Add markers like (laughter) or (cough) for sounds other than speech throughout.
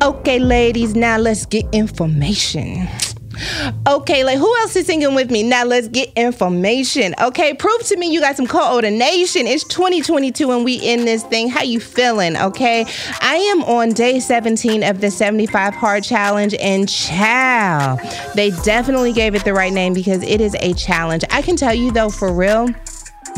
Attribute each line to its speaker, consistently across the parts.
Speaker 1: Okay, ladies, now let's get information. Okay, like who else is singing with me? Now let's get information. Okay, prove to me you got some coordination. It's 2022 and we in this thing. How you feeling? Okay, I am on day 17 of the 75 hard challenge, and chow, they definitely gave it the right name because it is a challenge. I can tell you though, for real.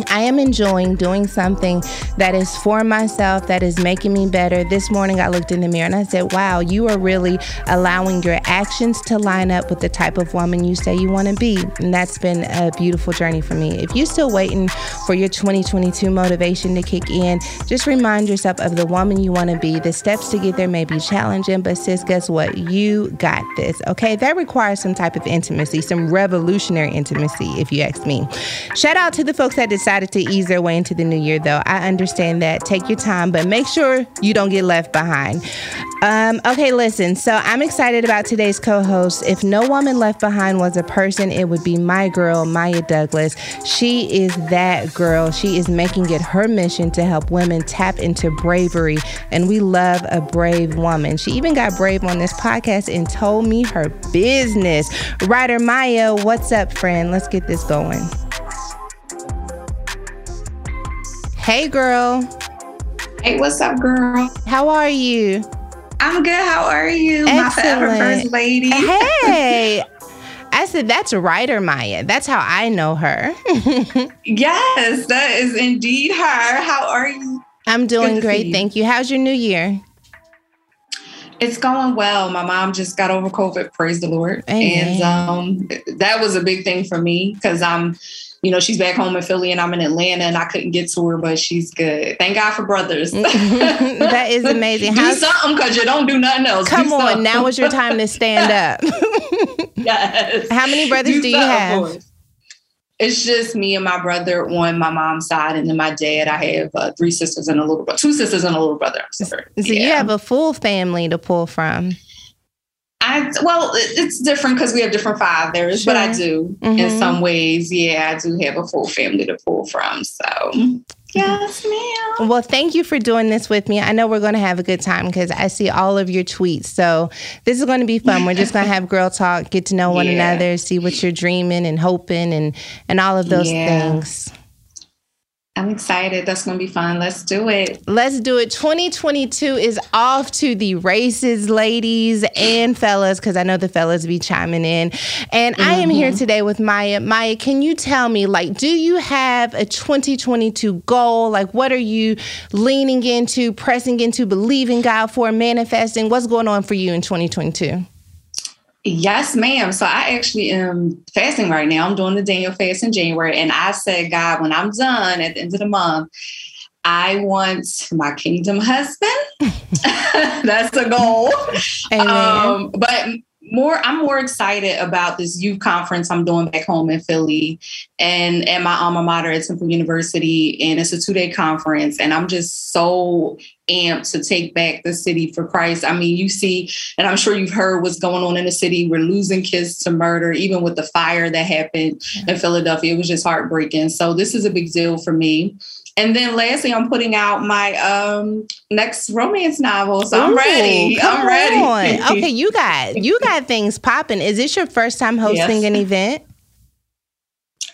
Speaker 1: I am enjoying doing something that is for myself, that is making me better. This morning I looked in the mirror and I said, Wow, you are really allowing your actions to line up with the type of woman you say you want to be. And that's been a beautiful journey for me. If you're still waiting for your 2022 motivation to kick in, just remind yourself of the woman you want to be. The steps to get there may be challenging, but sis, guess what? You got this, okay? That requires some type of intimacy, some revolutionary intimacy, if you ask me. Shout out to the folks that decided to ease their way into the new year, though. I understand that. Take your time, but make sure you don't get left behind. Um, okay, listen. So I'm excited about today's co host. If no woman left behind was a person, it would be my girl, Mya Douglas. She is that girl. She is making it her mission to help women tap into bravery, and we love a brave woman. She even got brave on this podcast and told me her business. Writer Mya, what's up, friend? Let's get this going. Hey, girl.
Speaker 2: Hey, what's up, girl?
Speaker 1: How are you?
Speaker 2: I'm good. How are you?
Speaker 1: Excellent.
Speaker 2: My forever first lady.
Speaker 1: Hey. (laughs) I said, that's writer Mya. That's how I know her. (laughs)
Speaker 2: yes, that is indeed her. How are you?
Speaker 1: I'm doing
Speaker 2: Good to see
Speaker 1: great.
Speaker 2: you.
Speaker 1: Thank you. How's your new year?
Speaker 2: It's going well. My mom just got over COVID, praise the Lord.
Speaker 1: Amen.
Speaker 2: And um, that was a big thing for me because I'm, you know, she's back home in Philly and I'm in Atlanta and I couldn't get to her, but she's good. Thank God for brothers. (laughs)
Speaker 1: that is amazing. (laughs)
Speaker 2: do
Speaker 1: How's,
Speaker 2: something because you don't do nothing else. Do
Speaker 1: come on,
Speaker 2: something.
Speaker 1: now is your time to stand up. (laughs)
Speaker 2: yes.
Speaker 1: How many brothers do you have?
Speaker 2: It's just me and my brother on my mom's side, and then my dad. I have uh, three sisters and a little brother, two sisters and a little brother. I'm sorry.
Speaker 1: So you have a full family to pull from.
Speaker 2: I well, it's different because we have different fathers, but I
Speaker 1: Sure.
Speaker 2: do
Speaker 1: Mhm.
Speaker 2: in some ways. Yeah, I do have a full family to pull from. So Yes, ma'am.
Speaker 1: Well, thank you for doing this with me. I know we're going to have a good time because I see all of your tweets. So this is going to be fun. We're just going to have girl talk, get to know one (laughs)
Speaker 2: Yeah.
Speaker 1: another, see what you're dreaming and hoping, and and all of those
Speaker 2: Yeah.
Speaker 1: things.
Speaker 2: I'm excited. That's going to be fun. Let's do it.
Speaker 1: Let's do it. 2022 is off to the races, ladies and fellas, because I know the fellas be chiming in. And I am here mm-hmm. today with Mya. Mya, can you tell me, like, do you have a 2022 goal? Like, what are you leaning into, pressing into, believing God for, manifesting? What's going on for you in 2022?
Speaker 2: Yes, ma'am. So I actually am fasting right now. I'm doing the Daniel fast in January. And I said, God, when I'm done at the end of the month, I want my kingdom husband. (laughs) That's a goal. Um, but more, I'm more excited about this youth conference I'm doing back home in Philly and at my alma mater at Temple University. And it's a two day conference. And I'm just so amped to take back the city for Christ. I mean, you see, and I'm sure you've heard what's going on in the city. We're losing kids to murder, even with the fire that happened in Philadelphia. It was just heartbreaking. So this is a big deal for me. And then lastly, I'm putting out my um, next romance novel. So I'm
Speaker 1: Ooh,
Speaker 2: ready.
Speaker 1: come
Speaker 2: I'm ready.
Speaker 1: on. (laughs) okay, you got you got things popping. Is this your first time hosting
Speaker 2: Yes.
Speaker 1: an event?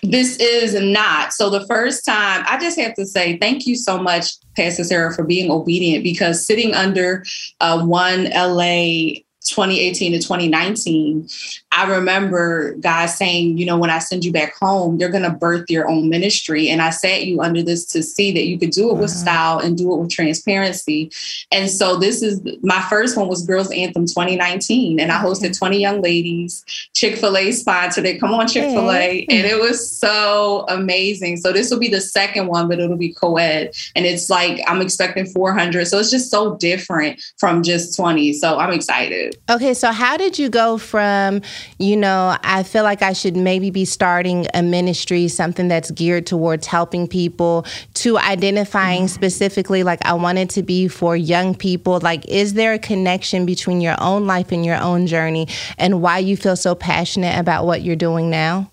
Speaker 2: This is not. So the first time, I just have to say thank you so much, Pastor Sarah, for being obedient because sitting under uh, one LA 2018 to 2019, I remember God saying, you know, when I send you back home, you're going to birth your own ministry. And I sat you under this to see that you could do it with mm-hmm. style and do it with transparency. And so this is my first one was Girls Anthem 2019. And I hosted 20 young ladies. Chick fil A sponsored it. Come on, Chick fil A. And (laughs) it was so amazing. So this will be the second one, but it'll be co ed. And it's like, I'm expecting 400. So it's just so different from just 20. So I'm excited.
Speaker 1: Okay, so how did you go from, you know, I feel like I should maybe be starting a ministry, something that's geared towards helping people, to identifying mm-hmm. specifically like I want it to be for young people? Like, is there a connection between your own life and your own journey and why you feel so passionate about what you're doing now?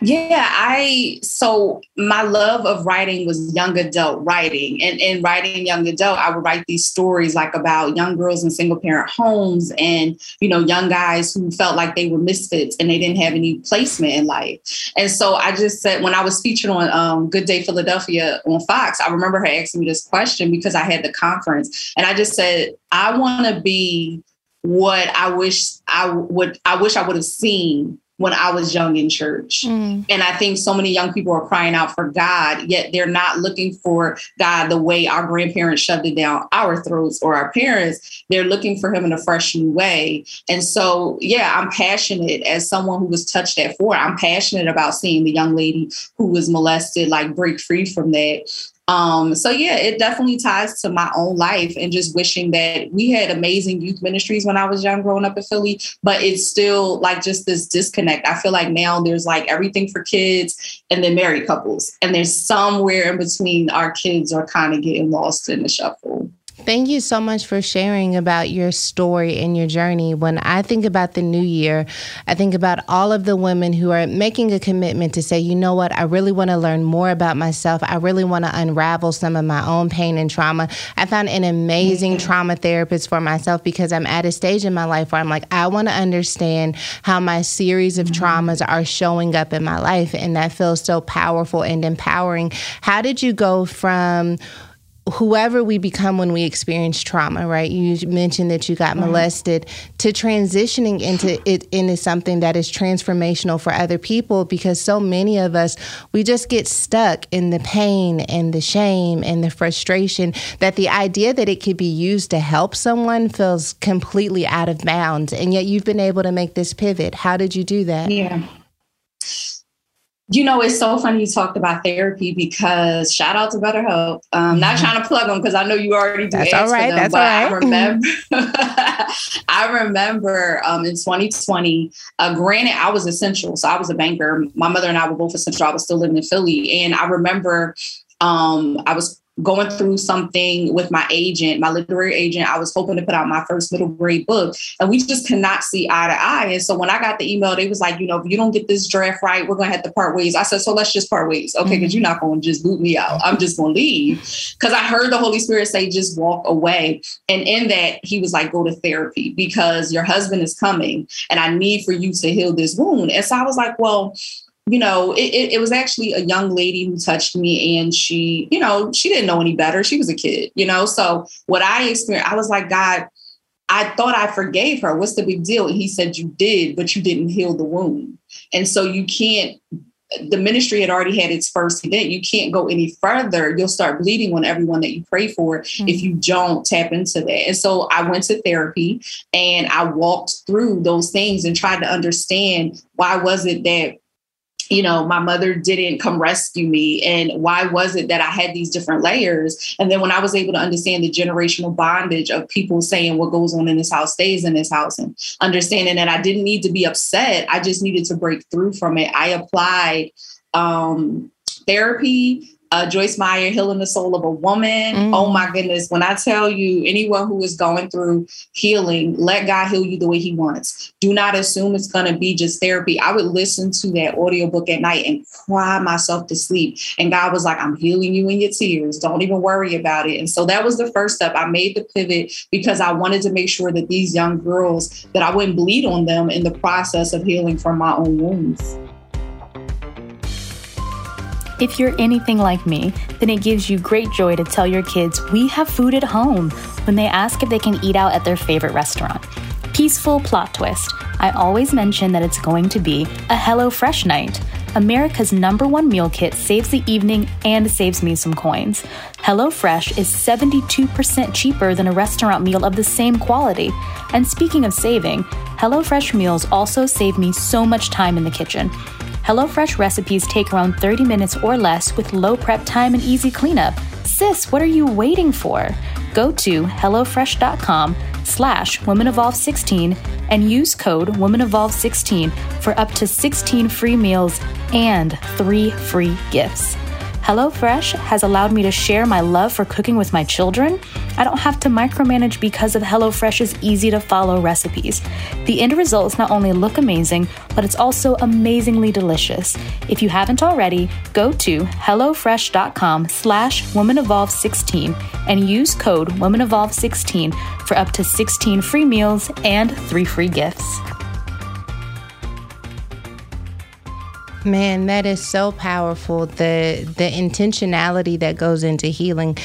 Speaker 2: Yeah, I so my love of writing was young adult writing. And in writing young adult, I would write these stories like about young girls in single parent homes and, you know, young guys who felt like they were misfits and they didn't have any placement in life. And so I just said when I was featured on um, Good Day Philadelphia on Fox, I remember her asking me this question because I had the conference. And I just said, I want to be what I wish I would I wish I would have seen when I was young in church. Mm. And I think so many young people are crying out for God, yet they're not looking for God the way our grandparents shoved it down our throats or our parents. They're looking for Him in a fresh new way. And so, yeah, I'm passionate as someone who was touched at four. I'm passionate about seeing the young lady who was molested like break free from that. Um, so yeah, it definitely ties to my own life and just wishing that we had amazing youth ministries when I was young growing up in Philly, but it's still like just this disconnect. I feel like now there's like everything for kids and then married couples. And there's somewhere in between our kids are kind of getting lost in the shuffle.
Speaker 1: Thank you so much for sharing about your story and your journey. When I think about the new year, I think about all of the women who are making a commitment to say, you know what, I really want to learn more about myself. I really want to unravel some of my own pain and trauma. I found an amazing mm-hmm. trauma therapist for myself because I'm at a stage in my life where I'm like, I want to understand how my series of mm-hmm. traumas are showing up in my life. And that feels so powerful and empowering. How did you go from whoever we become when we experience trauma, right? You mentioned that you got mm-hmm. molested to transitioning into it into something that is transformational for other people because so many of us we just get stuck in the pain and the shame and the frustration that the idea that it could be used to help someone feels completely out of bounds and yet you've been able to make this pivot. How did you do that?
Speaker 2: Yeah. You know, it's so funny you talked about therapy because shout out to BetterHelp. Um, not trying to plug them because I know you already do.
Speaker 1: That's all right,
Speaker 2: For them,
Speaker 1: that's all right.
Speaker 2: I remember, (laughs) (laughs) I remember um, in 2020. Uh, granted, I was essential, so I was a banker. My mother and I were both essential. I was still living in Philly, and I remember um, I was going through something with my agent, my literary agent. I was hoping to put out my first middle grade book, and we just could not see eye to eye. And so when I got the email, they was like, you know, if you don't get this draft right, we're gonna have to part ways. I said, so let's just part ways, okay? Because mm-hmm. you're not going to just boot me out. I'm just going to leave because I heard the Holy Spirit say, just walk away. And in that, He was like, go to therapy because your husband is coming, and I need for you to heal this wound. And so I was like, well you know, it, it, it, was actually a young lady who touched me and she, you know, she didn't know any better. She was a kid, you know. So what I experienced, I was like, God, I thought I forgave her. What's the big deal? And he said, You did, but you didn't heal the wound. And so you can't, the ministry had already had its first event. You can't go any further. You'll start bleeding on everyone that you pray for mm-hmm. if you don't tap into that. And so I went to therapy and I walked through those things and tried to understand why was it that you know, my mother didn't come rescue me. And why was it that I had these different layers? And then when I was able to understand the generational bondage of people saying what goes on in this house stays in this house and understanding that I didn't need to be upset, I just needed to break through from it. I applied um, therapy uh, Joyce Meyer, Healing the Soul of a Woman. Mm. Oh my goodness. When I tell you, anyone who is going through healing, let God heal you the way He wants. Do not assume it's going to be just therapy. I would listen to that audiobook at night and cry myself to sleep. And God was like, I'm healing you in your tears. Don't even worry about it. And so that was the first step. I made the pivot because I wanted to make sure that these young girls, that I wouldn't bleed on them in the process of healing from my own wounds.
Speaker 3: If you're anything like me, then it gives you great joy to tell your kids we have food at home when they ask if they can eat out at their favorite restaurant. Peaceful plot twist. I always mention that it's going to be a Hello Fresh night. America's number one meal kit saves the evening and saves me some coins. HelloFresh is 72% cheaper than a restaurant meal of the same quality. And speaking of saving, HelloFresh meals also save me so much time in the kitchen. HelloFresh recipes take around 30 minutes or less with low prep time and easy cleanup. Sis, what are you waiting for? Go to HelloFresh.com slash WomanEvolve16 and use code WomanEvolve16 for up to 16 free meals and three free gifts. HelloFresh has allowed me to share my love for cooking with my children. I don't have to micromanage because of HelloFresh's easy to follow recipes. The end results not only look amazing, but it's also amazingly delicious. If you haven't already, go to HelloFresh.com slash WomanEvolve16 and use code WomanEvolve16 for up to 16 free meals and three free gifts.
Speaker 1: Man, that is so powerful. The the intentionality that goes into healing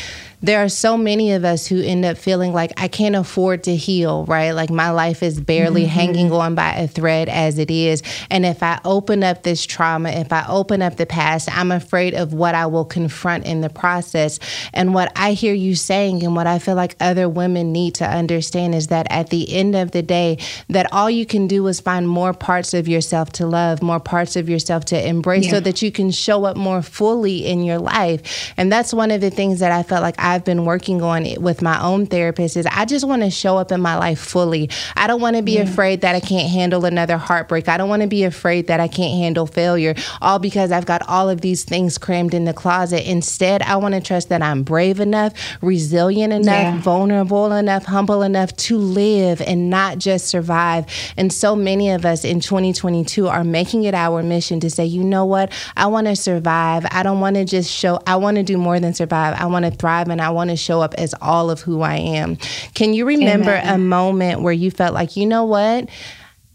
Speaker 1: there are so many of us who end up feeling like I can't afford to heal, right? Like my life is barely mm-hmm. hanging on by a thread as it is. And if I open up this trauma, if I open up the past, I'm afraid of what I will confront in the process. And what I hear you saying and what I feel like other women need to understand is that at the end of the day, that all you can do is find more parts of yourself to love, more parts of yourself to embrace yeah. so that you can show up more fully in your life. And that's one of the things that I felt like I I've been working on it with my own therapist is I just want to show up in my life fully. I don't want to be yeah. afraid that I can't handle another heartbreak. I don't want to be afraid that I can't handle failure, all because I've got all of these things crammed in the closet. Instead, I want to trust that I'm brave enough, resilient enough, yeah. vulnerable enough, humble enough to live and not just survive. And so many of us in 2022 are making it our mission to say, you know what? I want to survive. I don't want to just show, I want to do more than survive. I want to thrive and I want to show up as all of who I am. Can you remember Amen. a moment where you felt like, you know what?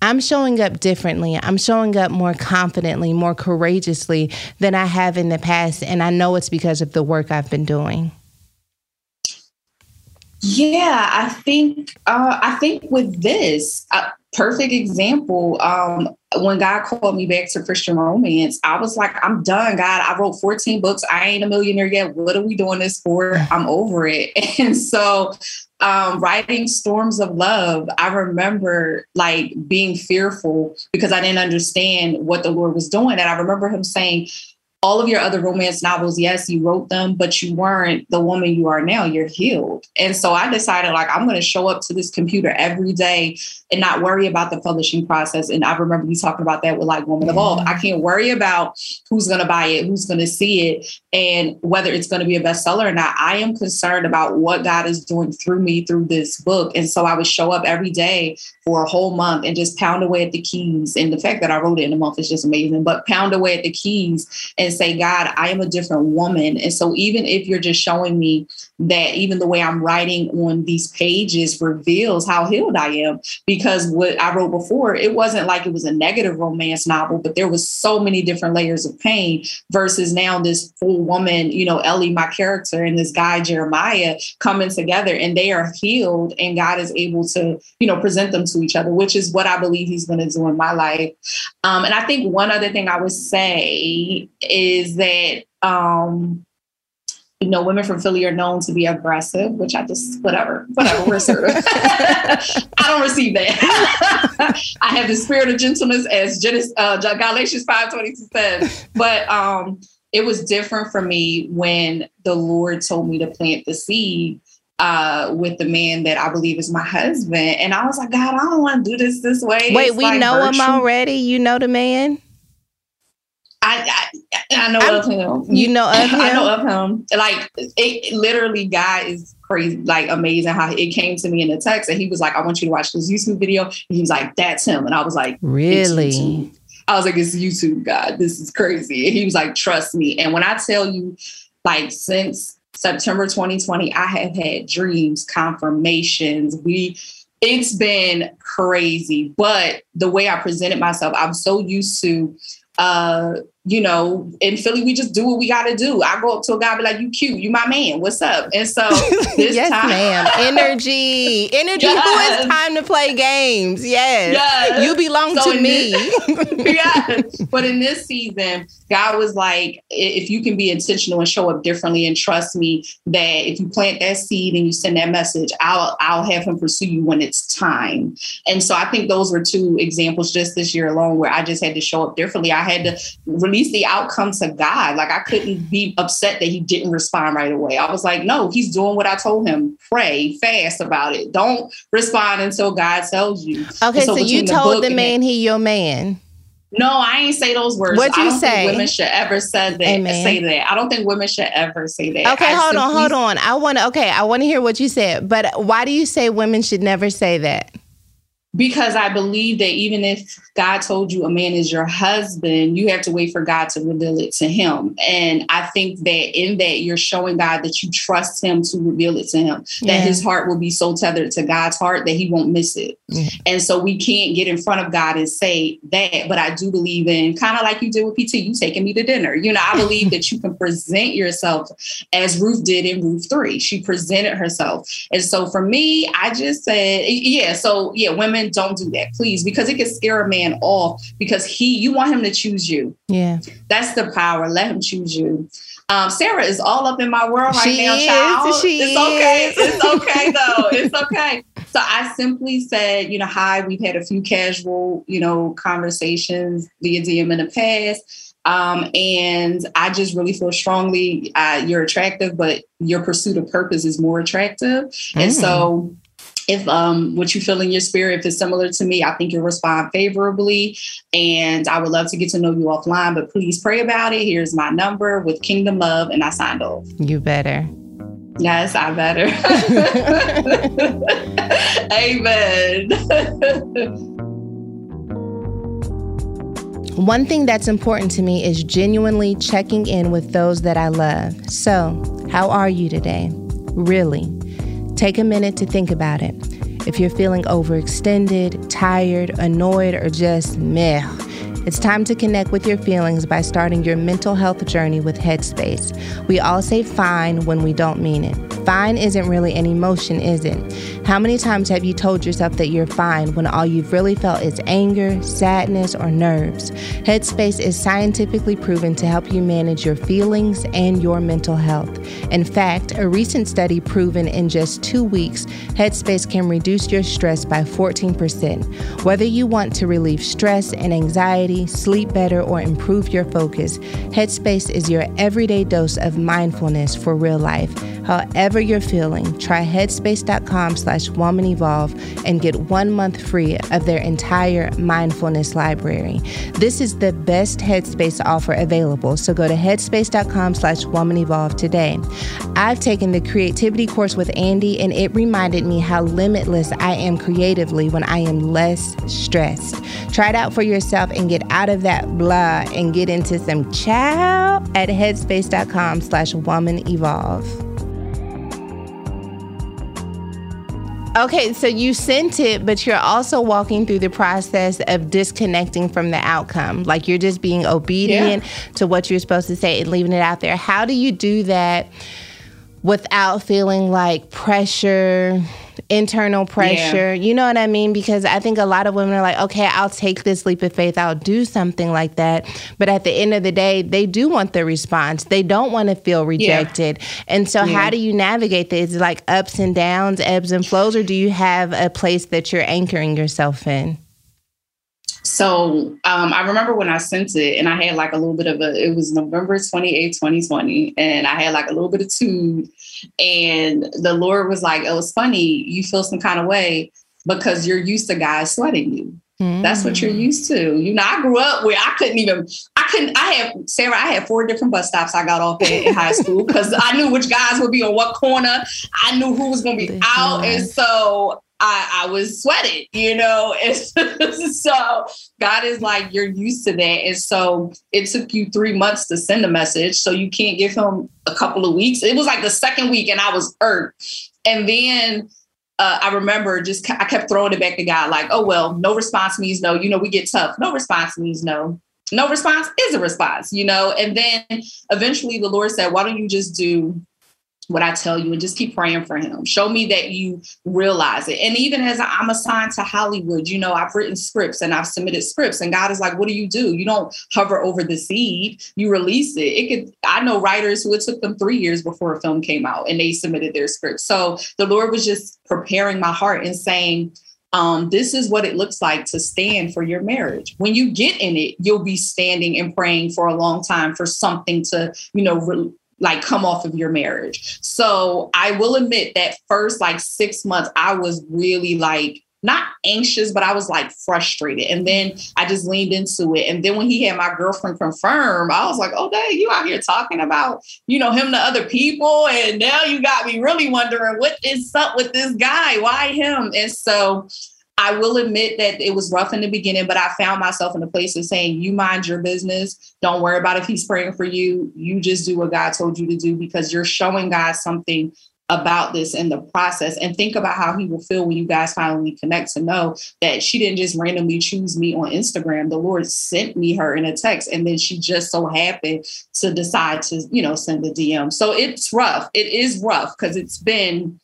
Speaker 1: I'm showing up differently. I'm showing up more confidently, more courageously than I have in the past. And I know it's because of the work I've been doing.
Speaker 2: Yeah, I think uh, I think with this a perfect example. Um, when God called me back to Christian romance, I was like, I'm done, God. I wrote 14 books. I ain't a millionaire yet. What are we doing this for? (laughs) I'm over it. (laughs) And so um, writing Storms of Love, I remember like being fearful because I didn't understand what the Lord was doing. And I remember him saying, all of your other romance novels, yes, you wrote them, but you weren't the woman you are now. You're healed. And so I decided, like, I'm going to show up to this computer every day and not worry about the publishing process. And I remember you talking about that with like Woman Evolve. I can't worry about who's going to buy it, who's going to see it, and whether it's going to be a bestseller or not. I am concerned about what God is doing through me through this book. And so I would show up every day for a whole month and just pound away at the keys. And the fact that I wrote it in a month is just amazing, but pound away at the keys and say, God, I am a different woman. And so even if you're just showing me that even the way I'm writing on these pages reveals how healed I am, because what I wrote before, it wasn't like it was a negative romance novel, but there was so many different layers of pain versus now this full woman, you know, Ellie, my character, and this guy, Jeremiah, coming together and they are healed and God is able to, you know, present them to each other, which is what I believe he's going to do in my life. Um, and I think one other thing I would say is that um, you know, women from Philly are known to be aggressive, which I just, whatever, whatever, we're (laughs) of. (laughs) I don't receive that. (laughs) I have the spirit of gentleness as Genesis, uh, Galatians 5.22 says. But um, it was different for me when the Lord told me to plant the seed uh, with the man that I believe is my husband. And I was like, God, I don't want to do this this way.
Speaker 1: Wait, it's we like know virtue. him already? You know the man?
Speaker 2: I, I, I know I'm, of him.
Speaker 1: You know of him. (laughs)
Speaker 2: I know of him. Like it, literally, guy is crazy, like amazing how it came to me in the text, and he was like, "I want you to watch this YouTube video." And he was like, "That's him," and I was like,
Speaker 1: "Really?"
Speaker 2: I was like, "It's YouTube, God. This is crazy." And he was like, "Trust me." And when I tell you, like since September 2020, I have had dreams, confirmations. We it's been crazy. But the way I presented myself, I'm so used to uh, you know, in Philly, we just do what we got to do. I go up to a guy, be like, "You cute, you my man. What's up?" And so (laughs) this
Speaker 1: yes,
Speaker 2: time,
Speaker 1: ma'am, (laughs) energy, energy. Yes. Who is time to play games? Yes, yes. you belong so to me.
Speaker 2: This, (laughs) yes, but in this season, God was like, if you can be intentional and show up differently, and trust me that if you plant that seed and you send that message, I'll I'll have him pursue you when it's time. And so I think those were two examples just this year alone where I just had to show up differently. I had to release the outcome to God. Like I couldn't be upset that he didn't respond right away. I was like, no, he's doing what I told him. Pray, fast about it. Don't respond until God tells you.
Speaker 1: Okay, so, so you told the, the man he your man.
Speaker 2: No, I ain't say those words.
Speaker 1: What'd you say?
Speaker 2: women should ever say that. Amen. Say that. I don't think women should ever say that.
Speaker 1: Okay, I hold on, hold on. I want to. Okay, I want to hear what you said. But why do you say women should never say that?
Speaker 2: Because I believe that even if God told you a man is your husband, you have to wait for God to reveal it to him. And I think that in that you're showing God that you trust him to reveal it to him, yeah. that his heart will be so tethered to God's heart that he won't miss it. Yeah. And so we can't get in front of God and say that. But I do believe in kind of like you did with PT, you taking me to dinner. You know, I believe that you can present yourself as Ruth did in Ruth 3. She presented herself. And so for me, I just said, yeah, so yeah, women women don't do that, please, because it can scare a man off because he you want him to choose you.
Speaker 1: Yeah.
Speaker 2: That's the power. Let him choose you. Um, Sarah is all up in my world right
Speaker 1: she
Speaker 2: now,
Speaker 1: is,
Speaker 2: child.
Speaker 1: She
Speaker 2: it's okay. Is. It's okay (laughs) though. it's okay. So I simply said, you know, hi, we've had a few casual, you know, conversations via DM in the past. Um, and I just really feel strongly uh, you're attractive, but your pursuit of purpose is more attractive. Mm. And so if um, what you feel in your spirit, if it's similar to me, I think you'll respond favorably. And I would love to get to know you offline, but please pray about it. Here's my number with Kingdom Love, and I signed off.
Speaker 1: You better.
Speaker 2: Yes, I better. (laughs) Amen.
Speaker 1: One thing that's important to me is genuinely checking in with those that I love. So, how are you today? Really? Take a minute to think about it. If you're feeling overextended, tired, annoyed, or just meh, it's time to connect with your feelings by starting your mental health journey with Headspace. We all say fine when we don't mean it. Fine isn't really an emotion, is it? How many times have you told yourself that you're fine when all you've really felt is anger, sadness, or nerves? Headspace is scientifically proven to help you manage your feelings and your mental health. In fact, a recent study proven in just two weeks, Headspace can reduce your stress by 14%. Whether you want to relieve stress and anxiety, sleep better, or improve your focus, Headspace is your everyday dose of mindfulness for real life. However you're feeling, try headspace.com slash woman evolve and get one month free of their entire mindfulness library. This is the best Headspace offer available, so go to headspace.com slash woman evolve today. I've taken the creativity course with Andy and it reminded me how limitless I am creatively when I am less stressed. Try it out for yourself and get out of that blah and get into some chow at headspace.com slash woman evolve. Okay, so you sent it, but you're also walking through the process of disconnecting from the outcome. Like you're just being obedient yeah. to what you're supposed to say and leaving it out there. How do you do that without feeling like pressure? Internal pressure. Yeah. You know what I mean? Because I think a lot of women are like, okay, I'll take this leap of faith, I'll do something like that. But at the end of the day, they do want the response. They don't want to feel rejected. Yeah. And so, yeah. how do you navigate this? Is it like ups and downs, ebbs and flows, or do you have a place that you're anchoring yourself in?
Speaker 2: So um, I remember when I sent it and I had like a little bit of a, it was November 28, 2020. And I had like a little bit of tude. And the Lord was like, oh, it's funny. You feel some kind of way because you're used to guys sweating you. Mm. That's what you're used to. You know, I grew up where I couldn't even, I couldn't, I had, Sarah, I had four different bus stops I got off at in high school because I knew which guys would be on what corner. I knew who was going to be out. And so I, I was sweating, you know. (laughs) And so God is like, you're used to that. And so it took you three months to send a message. So you can't give him a couple of weeks. It was like the second week and I was hurt. And then uh, I remember just I kept throwing it back to God, like, oh well, no response means no. You know, we get tough. No response means no. No response is a response, you know. And then eventually the Lord said, why don't you just do what I tell you and just keep praying for him. Show me that you realize it. And even as I'm assigned to Hollywood, you know, I've written scripts and I've submitted scripts and God is like, what do you do? You don't hover over the seed, you release it. It could, I know writers who it took them three years before a film came out and they submitted their script. So the Lord was just preparing my heart and saying, um, this is what it looks like to stand for your marriage. When you get in it, you'll be standing and praying for a long time for something to, you know, re- like come off of your marriage. So I will admit that first like six months, I was really like not anxious, but I was like frustrated. And then I just leaned into it. And then when he had my girlfriend confirm, I was like, oh, dang, you out here talking about, you know, him to other people. And now you got me really wondering what is up with this guy? Why him? And so I will admit that it was rough in the beginning, but I found myself in a place of saying, you mind your business. Don't worry about if he's praying for you. You just do what God told you to do because you're showing God something about this in the process and think about how he will feel when you guys finally connect to know that she didn't just randomly choose me on Instagram. The Lord sent me her in a text and then she just so happened to decide to, you know, send a DM. So it's rough. It is rough because it's been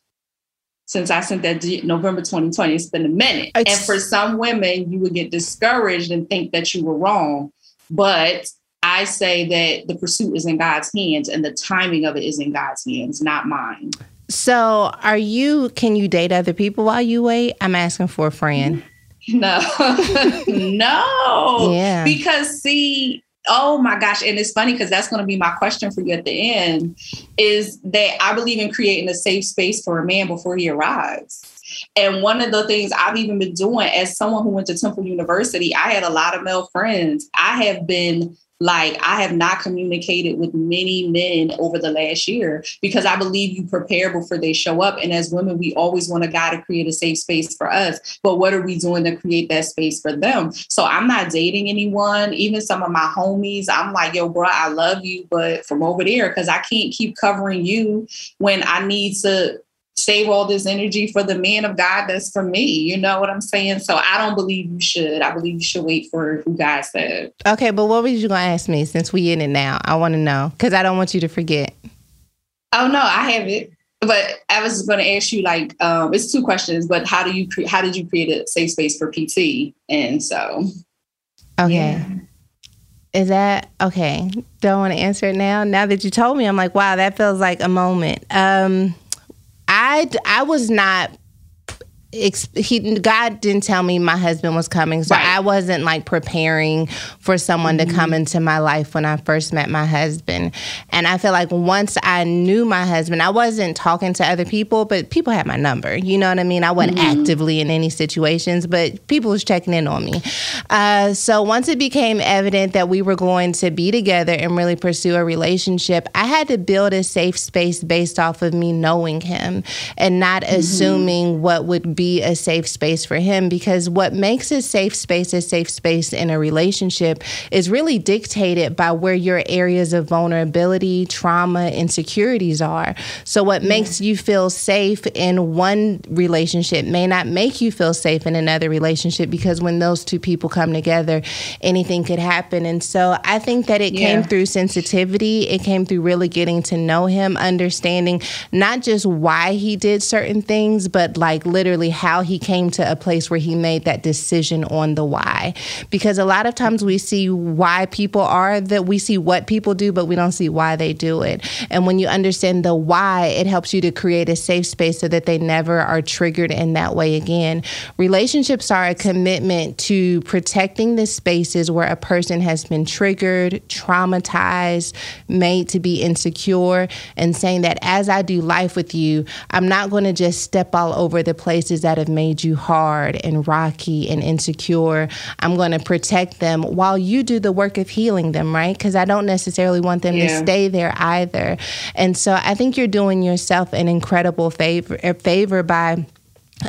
Speaker 2: since I sent that November 2020. It's been a minute. It's, and for some women, you would get discouraged and think that you were wrong. But I say that the pursuit is in God's hands and the timing of it is in God's hands, not mine.
Speaker 1: So, are you, can you date other people while you wait? I'm asking for a friend. (laughs)
Speaker 2: No, (laughs) no. Yeah. Because, see, oh my gosh and it's funny because that's going to be my question for you at the end is that i believe in creating a safe space for a man before he arrives. And one of the things i've even been doing as someone who went to temple university i had a lot of male friends. I have been like I have not communicated with many men over the last year because I believe you prepare before they show up. And as women, we always want a guy to create a safe space for us. But what are we doing to create that space for them? So I'm not dating anyone. Even some of my homies, I'm like, yo, bro, I love you, but from over there, because I can't keep covering you when I need to save all this energy for the man of God that's for me. You know what I'm saying? So I don't believe you should. I believe you should wait for who God said.
Speaker 1: Okay, but what was you gonna ask me since we in it now? I want to know because I don't want you to forget.
Speaker 2: Oh no, I have it. but I was going to ask you like um, it's two questions, but how do you cre- how did you create a safe space for PT? And so,
Speaker 1: okay. Yeah. Is that okay? Don't want to answer it now. Now that you told me, I'm like, wow, that feels like a moment. Um, I I was not he God didn't tell me my husband was coming, so right. I wasn't like preparing for someone mm-hmm. to come mm-hmm. into my life when I first met my husband. And I feel like once I knew my husband, I wasn't talking to other people, but people had my number. You know what I mean? I wasn't mm-hmm. actively in any situations, but people was checking in on me. Uh, so once it became evident that we were going to be together and really pursue a relationship, I had to build a safe space based off of me knowing him and not mm-hmm. assuming what would be be a safe space for him because what makes a safe space a safe space in a relationship is really dictated by where your areas of vulnerability, trauma, insecurities are. So, what yeah. makes you feel safe in one relationship may not make you feel safe in another relationship because when those two people come together, anything could happen. And so, I think that it yeah. came through sensitivity, it came through really getting to know him, understanding not just why he did certain things, but like literally how he came to a place where he made that decision on the why. Because a lot of times we see why people are that we see what people do, but we don't see why they do it. And when you understand the why, it helps you to create a safe space so that they never are triggered in that way again. Relationships are a commitment to protecting the spaces where a person has been triggered, traumatized, made to be insecure, and saying that as I do life with you, I'm not going to just step all over the places that have made you hard and rocky and insecure. I'm going to protect them while you do the work of healing them, right? Because I don't necessarily want them yeah. to stay there either. And so I think you're doing yourself an incredible favor, favor by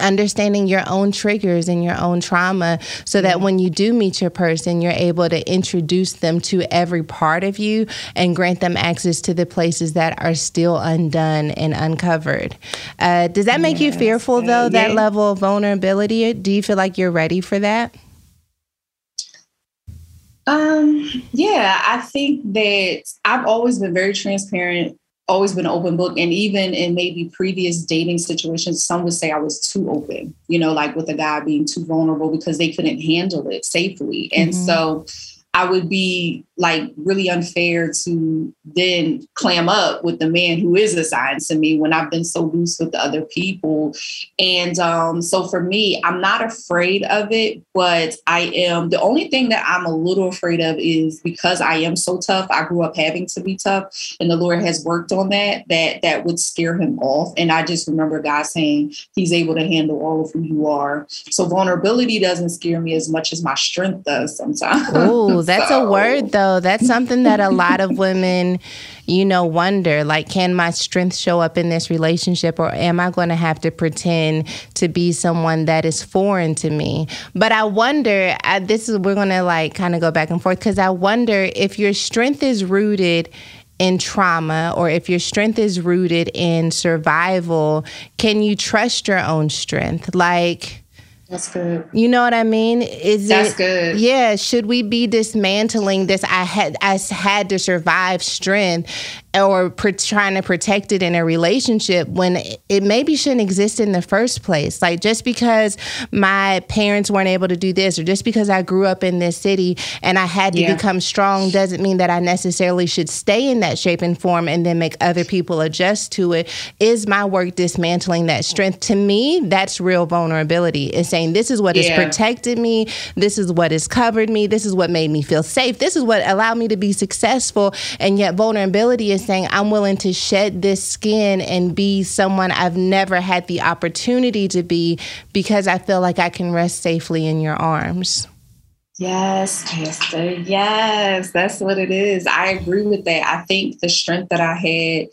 Speaker 1: understanding your own triggers and your own trauma so that when you do meet your person you're able to introduce them to every part of you and grant them access to the places that are still undone and uncovered. Uh, does that make yes. you fearful though that level of vulnerability? Do you feel like you're ready for that?
Speaker 2: Um yeah i think that i've always been very transparent always been an open book. And even in maybe previous dating situations, some would say I was too open, you know, like with a guy being too vulnerable because they couldn't handle it safely. And mm-hmm. so I would be like really unfair to then clam up with the man who is assigned to me when I've been so loose with the other people. And um, so for me, I'm not afraid of it, but I am the only thing that I'm a little afraid of is because I am so tough. I grew up having to be tough, and the Lord has worked on that. That that would scare him off. And I just remember God saying He's able to handle all of who you are. So vulnerability doesn't scare me as much as my strength does sometimes.
Speaker 1: Oh, that's so. a word though. That's something that a lot of women, you know, wonder like, can my strength show up in this relationship or am I going to have to pretend to be someone that is foreign to me? But I wonder, I, this is, we're going to like kind of go back and forth because I wonder if your strength is rooted in trauma or if your strength is rooted in survival, can you trust your own strength? Like,
Speaker 2: that's good.
Speaker 1: You know what I mean? Is
Speaker 2: That's it, good.
Speaker 1: Yeah. Should we be dismantling this? I had I had to survive strength or trying to protect it in a relationship when it maybe shouldn't exist in the first place. Like just because my parents weren't able to do this, or just because I grew up in this city and I had to yeah. become strong, doesn't mean that I necessarily should stay in that shape and form and then make other people adjust to it. Is my work dismantling that strength? To me, that's real vulnerability. Is saying this is what yeah. has protected me, this is what has covered me, this is what made me feel safe, this is what allowed me to be successful, and yet vulnerability is saying, I'm willing to shed this skin and be someone I've never had the opportunity to be because I feel like I can rest safely in your arms.
Speaker 2: Yes, Pastor. Yes, that's what it is. I agree with that. I think the strength that I had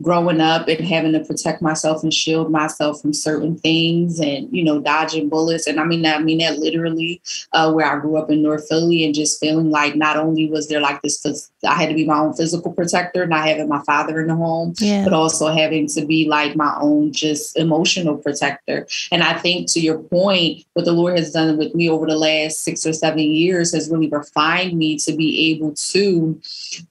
Speaker 2: growing up and having to protect myself and shield myself from certain things and you know dodging bullets and i mean i mean that literally uh, where i grew up in north philly and just feeling like not only was there like this I had to be my own physical protector, not having my father in the home,
Speaker 1: Yeah.
Speaker 2: but also having to be like my own just emotional protector. And I think to your point, what the Lord has done with me over the last six or seven years has really refined me to be able to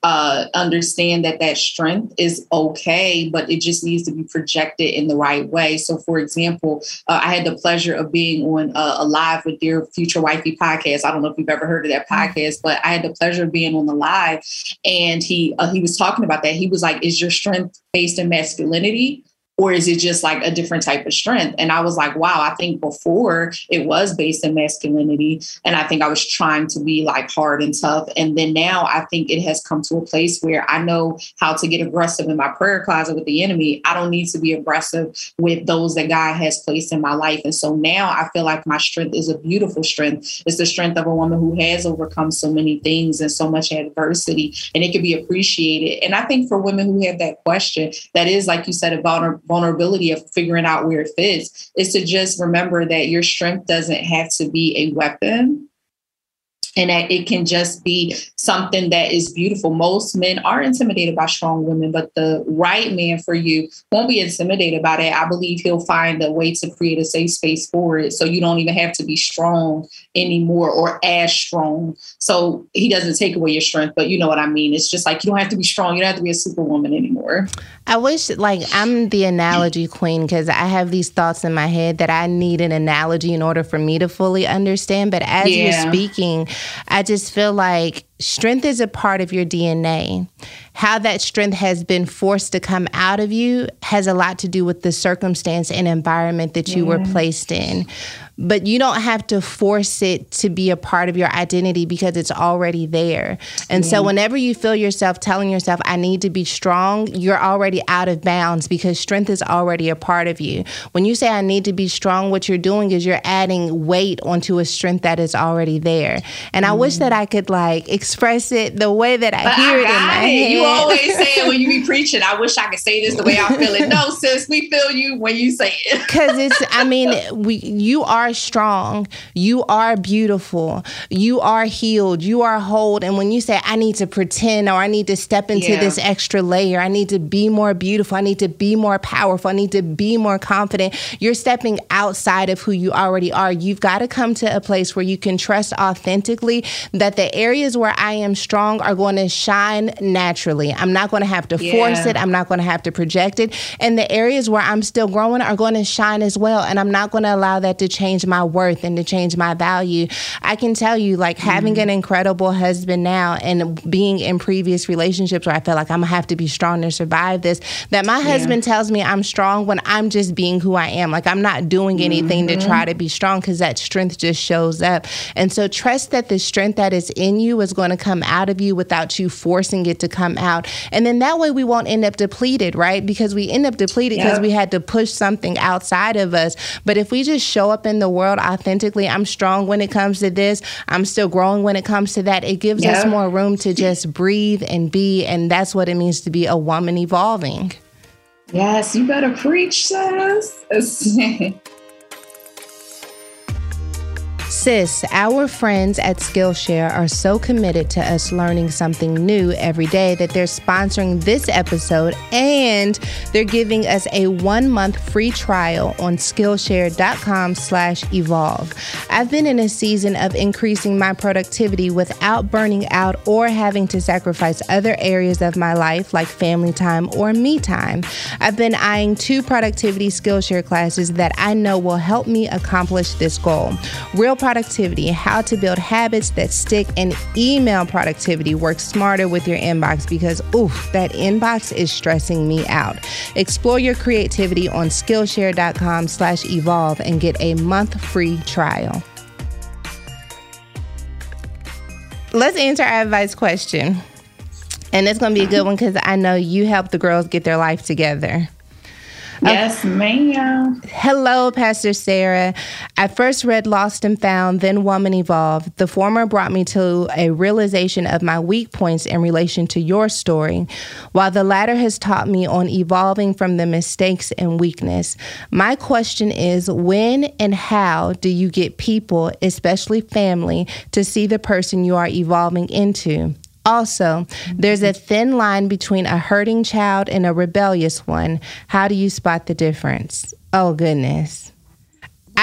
Speaker 2: uh, understand that that strength is okay, but it just needs to be projected in the right way. So, for example, uh, I had the pleasure of being on uh, a live with Dear Future Wifey podcast. I don't know if you've ever heard of that podcast, but I had the pleasure of being on the live, and he uh, he was talking about that. He was like, "Is your strength based in masculinity?" Or is it just like a different type of strength? And I was like, wow, I think before it was based in masculinity. And I think I was trying to be like hard and tough. And then now I think it has come to a place where I know how to get aggressive in my prayer closet with the enemy. I don't need to be aggressive with those that God has placed in my life. And so now I feel like my strength is a beautiful strength. It's the strength of a woman who has overcome so many things and so much adversity, and it can be appreciated. And I think for women who have that question, that is, like you said, a vulner- vulnerability of figuring out where it fits, is to just remember that your strength doesn't have to be a weapon and that it can just be something that is beautiful. Most men are intimidated by strong women, but the right man for you won't be intimidated by that. I believe he'll find a way to create a safe space for it. So you don't even have to be strong anymore or as strong. So he doesn't take away your strength, but you know what I mean? It's just like you don't have to be strong. You don't have to be a superwoman anymore.
Speaker 1: I wish, like, I'm the analogy queen because I have these thoughts in my head that I need an analogy in order for me to fully understand. But as
Speaker 2: Yeah.
Speaker 1: you're speaking, I just feel like strength is a part of your DNA. How that strength has been forced to come out of you has a lot to do with the circumstance and environment that you were placed in. But you don't have to force it to be a part of your identity because it's already there. And so, whenever you feel yourself telling yourself, I need to be strong, you're already out of bounds because strength is already a part of you. When you say, I need to be strong, what you're doing is you're adding weight onto a strength that is already there. And I wish that I mm. could like express it the way that I
Speaker 2: But
Speaker 1: hear
Speaker 2: I
Speaker 1: it in my
Speaker 2: got
Speaker 1: head.
Speaker 2: it. You always say it when you be preaching. I wish I could say this the way I feel it. No, (laughs) sis, we feel you when you say it.
Speaker 1: because it's i mean we you are strong. You are beautiful. You are healed. You are whole. And when you say i need to pretend or i need to step into
Speaker 2: Yeah.
Speaker 1: this extra layer. I need to be more beautiful. I need to be more powerful. I need to be more confident you're stepping outside of who you already are. You've got to come to a place where you can trust authentically that the areas where i am strong are going to shine naturally. I'm not going to have to force it. I'm not going to have to project it. And the areas where i'm still growing are going to shine as well. And i'm not going to allow that to change my worth and to change my value. I can tell you like having mm-hmm. an incredible husband now and being in previous relationships where i felt like i'm gonna have to be strong to survive this that my husband tells me i'm strong when i'm just being who i am. Like i'm not doing anything to try mm-hmm. to be strong because that strength just shows up. And so trust that the strength that is in you is going to come out of you without you forcing it to come out. And then that way we won't end up depleted right? Because we end up depleted because we had to push something outside of us. But if we just show up in the world authentically. I'm strong when it comes to this. I'm still growing when it comes to that. It gives us more room to just breathe and be and that's what it means to be a woman evolving.
Speaker 2: Yes, you better preach, sis. (laughs)
Speaker 1: Sis, our friends at Skillshare are so committed to us learning something new every day that they're sponsoring this episode and they're giving us a one month free trial on Skillshare.com slash evolve. I've been in a season of increasing my productivity without burning out or having to sacrifice other areas of my life like family time or me time. I've been eyeing two productivity Skillshare classes that I know will help me accomplish this goal. Real productivity, how to build habits that stick, and email productivity work smarter with your inbox because, oof, that inbox is stressing me out. Explore your creativity on Skillshare.com slash evolve and get a month free trial. Let's answer our advice question. And it's going to be a good one because I know you help the girls get their life together.
Speaker 2: Yes, ma'am.
Speaker 1: Hello, Pastor Sarah. I first read Lost and Found, then Woman Evolved. The former brought me to a realization of my weak points in relation to your story, while the latter has taught me on evolving from the mistakes and weakness. My question is when and how do you get people, especially family, to see the person you are evolving into? Also, there's a thin line between a hurting child and a rebellious one. How do you spot the difference? Oh, goodness.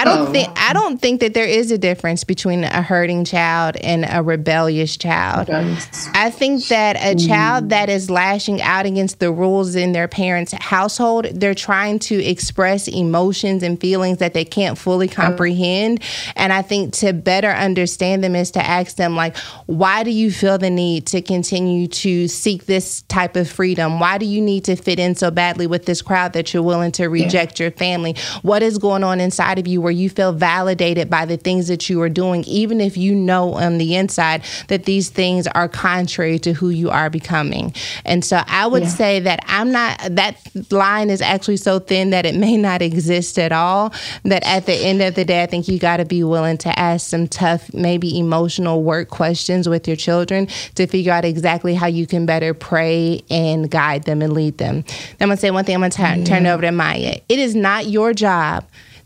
Speaker 1: I don't think I don't think that there is a difference between a hurting child and a rebellious child. I think that a child mm. that is lashing out against the rules in their parents' household, they're trying to express emotions and feelings that they can't fully comprehend. And I think to better understand them is to ask them like, why do you feel the need to continue to seek this type of freedom? Why do you need to fit in so badly with this crowd that you're willing to reject yeah. your family? What is going on inside of you where you feel validated by the things that you are doing, even if you know on the inside that these things are contrary to who you are becoming. And so I would yeah. say that I'm not, that line is actually so thin that it may not exist at all. That at the end of the day, I think you got to be willing to ask some tough, maybe emotional work questions with your children to figure out exactly how you can better pray and guide them and lead them. I'm going to say one thing, I'm going to yeah. turn over to Mya. It is not your job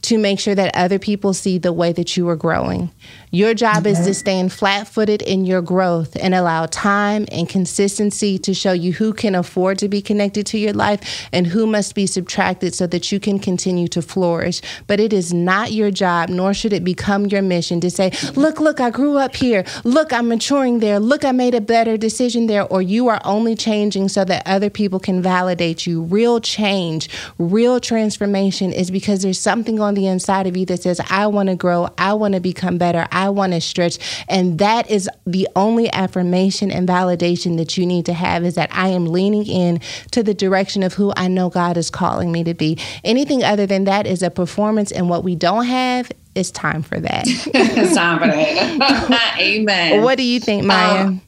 Speaker 1: to make sure that other people see the way that you are growing. Your job is to stand flat footed in your growth and allow time and consistency to show you who can afford to be connected to your life and who must be subtracted so that you can continue to flourish. But it is not your job, nor should it become your mission to say, Look, look, I grew up here. Look, I'm maturing there. Look, I made a better decision there. Or you are only changing so that other people can validate you. Real change, real transformation is because there's something on the inside of you that says, I want to grow, I want to become better. I want to stretch. And that is the only affirmation and validation that you need to have is that I am leaning in to the direction of who I know God is calling me to be. Anything other than that is a performance, and what we don't have is time for that.
Speaker 2: it's time for that. (laughs) Amen.
Speaker 1: What do you think, Mya?
Speaker 2: Um,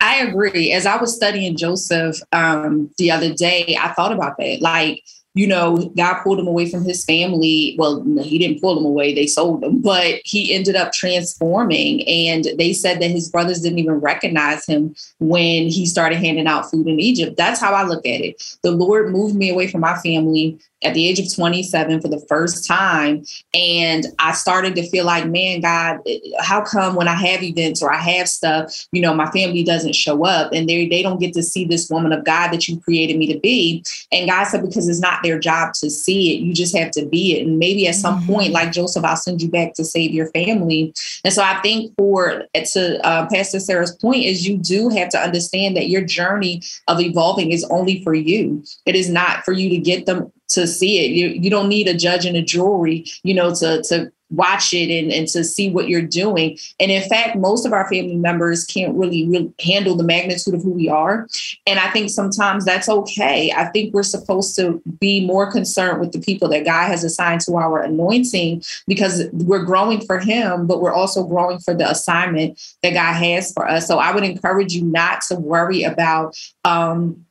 Speaker 2: I agree. As I was studying Joseph um, the other day, I thought about that. Like, you know, God pulled him away from his family. Well, he didn't pull him away, they sold him, but he ended up transforming. And they said that his brothers didn't even recognize him when he started handing out food in Egypt. That's how I look at it. The Lord moved me away from my family at the age of 27 for the first time. And I started to feel like, man, God, how come when I have events or I have stuff, you know, my family doesn't show up and they, they don't get to see this woman of God that you created me to be? And God said, because it's not their job to see it, you just have to be it. And maybe at some mm-hmm. point, like Joseph, I'll send you back to save your family. And so I think for to uh, Pastor Sarah's point is you do have to understand that your journey of evolving is only for you. It is not for you to get them to see it. You you don't need a judge and a jury, you know, to to watch it and, and to see what you're doing. And in fact, most of our family members can't really, really handle the magnitude of who we are. And I think sometimes that's okay. I think we're supposed to be more concerned with the people that God has assigned to our anointing because we're growing for Him, but we're also growing for the assignment that God has for us. So I would encourage you not to worry about um,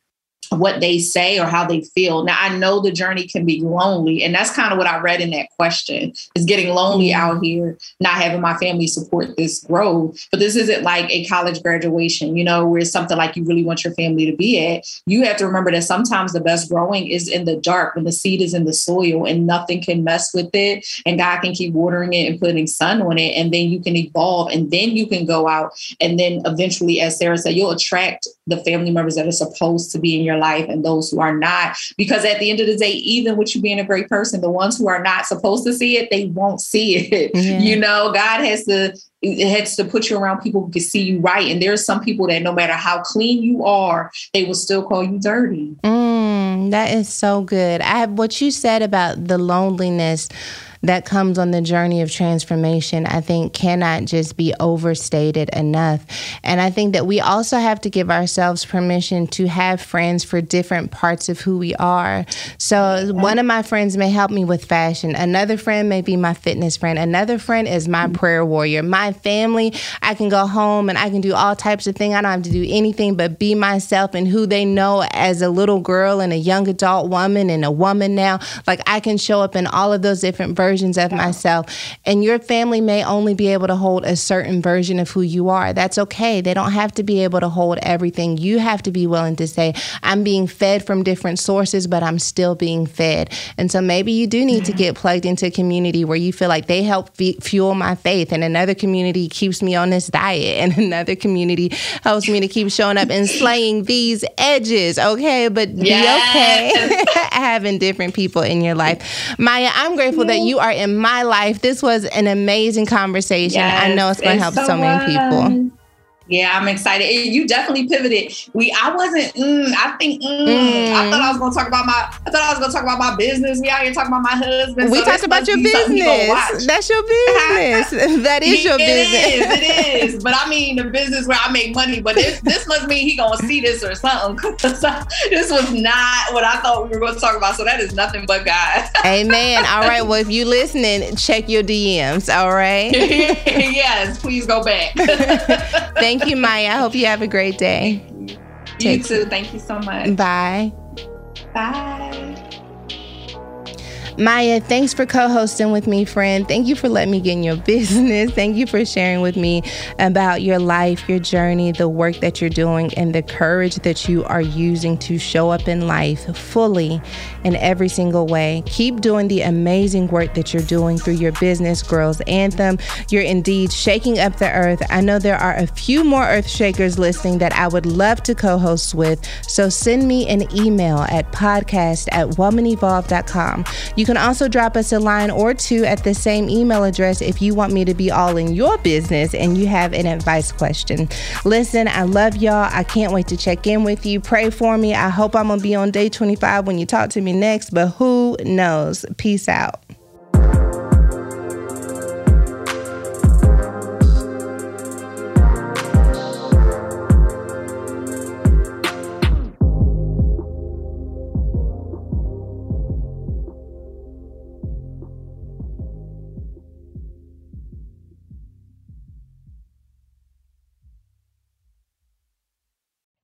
Speaker 2: what they say or how they feel. Now I know the journey can be lonely, and that's kind of what I read in that question: is getting lonely out here, not having my family support this growth. But this isn't like a college graduation, you know, where it's something like you really want your family to be at. You have to remember that sometimes the best growing is in the dark when the seed is in the soil and nothing can mess with it, and God can keep watering it and putting sun on it, and then you can evolve, and then you can go out, and then eventually, as Sarah said, you'll attract the family members that are supposed to be in your life and those who are not. Because at the end of the day, even with you being a great person, the ones who are not supposed to see it, they won't see (laughs) it. You know, God has to it has to put you around people who can see you right. And there are some people that no matter how clean you are, they will still call you dirty.
Speaker 1: Mm, that is so good. I have what you said about the loneliness that comes on the journey of transformation, I think cannot just be overstated enough. And I think that we also have to give ourselves permission to have friends for different parts of who we are. So one of my friends may help me with fashion, another friend may be my fitness friend, another friend is my prayer warrior. My family, I can go home and I can do all types of things. I don't have to do anything but be myself and who they know as a little girl and a young adult woman and a woman now. Like I can show up in all of those different versions versions of myself. And your family may only be able to hold a certain version of who you are. That's okay. They don't have to be able to hold everything. You have to be willing to say, I'm being fed from different sources, but I'm still being fed. And so maybe you do need to get plugged into a community where you feel like they help f- fuel my faith, and another community community keeps me on this diet, and (laughs) another community helps me to keep showing up and slaying these edges. Okay, but
Speaker 2: Yes.
Speaker 1: be okay (laughs) having different people in your life. Mya, I'm grateful that you are in my life. This was an amazing conversation. I know it's going to help so, many people.
Speaker 2: Yeah, I'm excited. You definitely pivoted. We, I wasn't. Mm, I think. Mm, I thought I was going to talk about my. I thought I was going to talk about my business. We out here talking about my husband.
Speaker 1: We
Speaker 2: so
Speaker 1: talked about your
Speaker 2: be something he gonna watch.
Speaker 1: business. That's your (laughs) business. (laughs) that is your
Speaker 2: It
Speaker 1: business.
Speaker 2: is, it is. But I mean, the business where I make money. But this, this must mean he gonna see this or something. (laughs) this was not what I thought we were going to talk about. So that is nothing but God.
Speaker 1: Amen. All right. Well, if you listening, check your DMs. All right.
Speaker 2: yes, please go back.
Speaker 1: Thank you, Mya. I hope you have a great day.
Speaker 2: you
Speaker 1: Take-
Speaker 2: too. Thank you so much.
Speaker 1: Bye.
Speaker 2: Bye.
Speaker 1: Mya, thanks for co hosting with me, friend. Thank you for letting me get in your (laughs) business. Thank you for sharing with me about your life, your journey, the work that you're doing, and the courage that you are using to show up in life fully in every single way. Keep doing the amazing work that you're doing through your business, Girls Anthem. You're indeed shaking up the earth. I know there are a few more earth shakers listening that I would love to co host with. So send me an email at podcast at womanevolve.com. You can also drop us a line or two at the same email address if you want me to be all in your business and you have an advice question. Listen, I love y'all. I can't wait to check in with you. Pray for me. I hope I'm going to be on day 25 when you talk to me next, but who knows? Peace out.